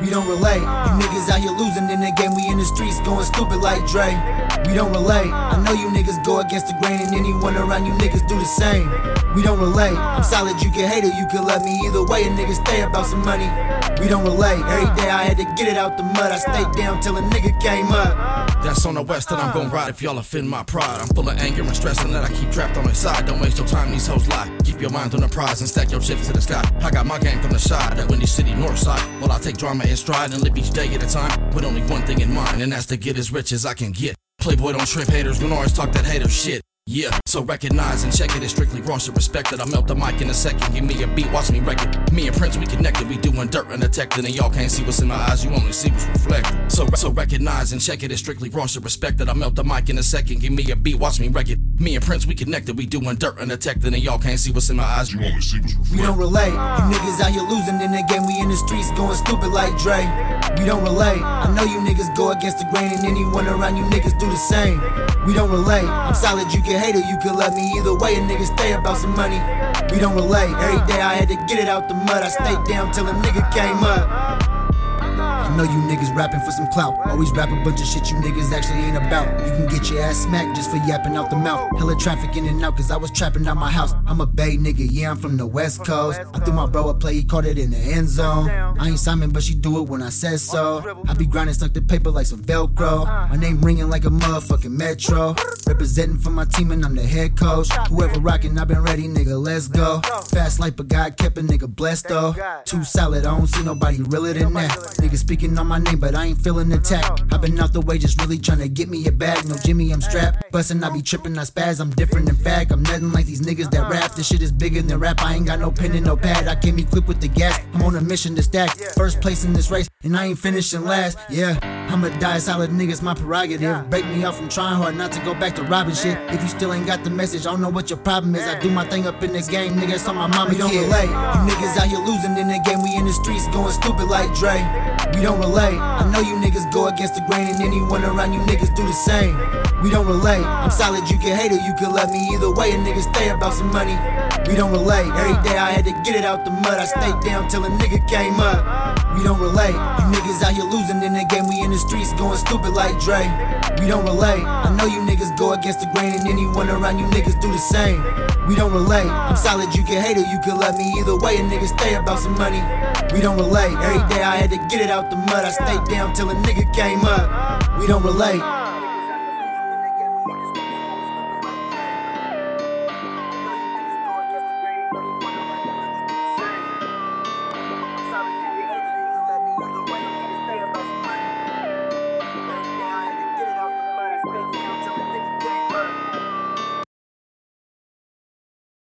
We don't relate. You niggas out here losing in the game. We in the streets going stupid like Dre. We don't relate. I know you niggas go against the grain, and anyone around you niggas do the same. We don't relate. I'm solid, you can hate it, you can love me either way. A nigga stay about some money. We don't relate. Every day I had to get it out the mud. I stayed down till a nigga came up. That's on the west, and I'm gon' ride if y'all offend my pride. I'm full of anger and stress, and that I keep trapped on the side. Don't waste your time, these hoes lie. Keep your mind on the prize and stack your chips to the sky. I got my gang from the side, that Windy City North Side. Well, I take drama in stride and live each day at a time with only one thing in mind, and that's to get as rich as I can get. Playboy don't trip haters, don't always talk that hater shit. Yeah, so recognize and check it. It's strictly wrong, so respect it. I melt the mic in a second. Give me a beat, watch me wreck it. Me and Prince, we connected. We doing dirt undetected, and y'all can't see what's in my eyes. You only see what's reflected. So, so recognize and check it. It's strictly wrong, so respect it. I melt the mic in a second. Give me a beat, watch me wreck it. Me and Prince, we connected. We doing dirt undetected, and y'all can't see what's in my eyes. You only see what's reflected. We don't relate. You niggas out here losing in the game. We in the streets going stupid like Dre. We don't relate. I know you niggas go against the grain, and anyone around you niggas do the same. We don't relate. I'm solid, you can hate it, you can love me either way. A nigga stay about some money. We don't relate. Every day I had to get it out the mud. I stayed down till a nigga came up. I know you niggas rapping for some clout. Always rap a bunch of shit you niggas actually ain't about. You can get your ass smacked just for yapping out the mouth. Hella traffic in and out, cause I was trapping out my house. I'm a Bay nigga, yeah, I'm from the West Coast. I threw my bro a play, he caught it in the end zone. I ain't Simon, but she do it when I said so. I be grinding, stuck to paper like some Velcro. My name ringing like a motherfucking Metro. Representing for my team, and I'm the head coach. Whoever rockin', I've been ready, nigga, let's go. Fast life, but God kept a nigga blessed though. Too solid, I don't see nobody realer than that. Nigga speaking on my name, but I ain't feeling attacked. I've been out the way, just really trying to get me a bag. No Jimmy, I'm strapped. Bustin', I be trippin', I spaz. I'm different in fact. I'm nothing like these niggas that rap. This shit is bigger than rap. I ain't got no pen and no pad. I came equipped with the gas. I'm on a mission to stack. First place in this race, and I ain't finishing last. Yeah, I'ma die solid niggas, my prerogative. Break me off from trying hard not to go back to robbing shit. If you still ain't got the message, I don't know what your problem is. I do my thing up in this game, niggas on my mama. We don't relate. You niggas out here losing in the game. We in the streets going stupid like Dre. We don't relate. I know you niggas go against the grain, and anyone around you niggas do the same. We don't relate. I'm solid, you can hate it, you can love me either way. A nigga stay about some money. We don't relate. Every day I had to get it out the mud. I stayed down till a nigga came up. We don't relate. You niggas out here losing in the game. We in the streets going stupid like Dre. We don't relate. I know you niggas go against the grain, and anyone around you niggas do the same. We don't relate. I'm solid, you can hate it, you can love me either way. A nigga stay about some money. We don't relate. Every day I had to get it out the mud. I stayed down till a nigga came up. We don't relate. Stay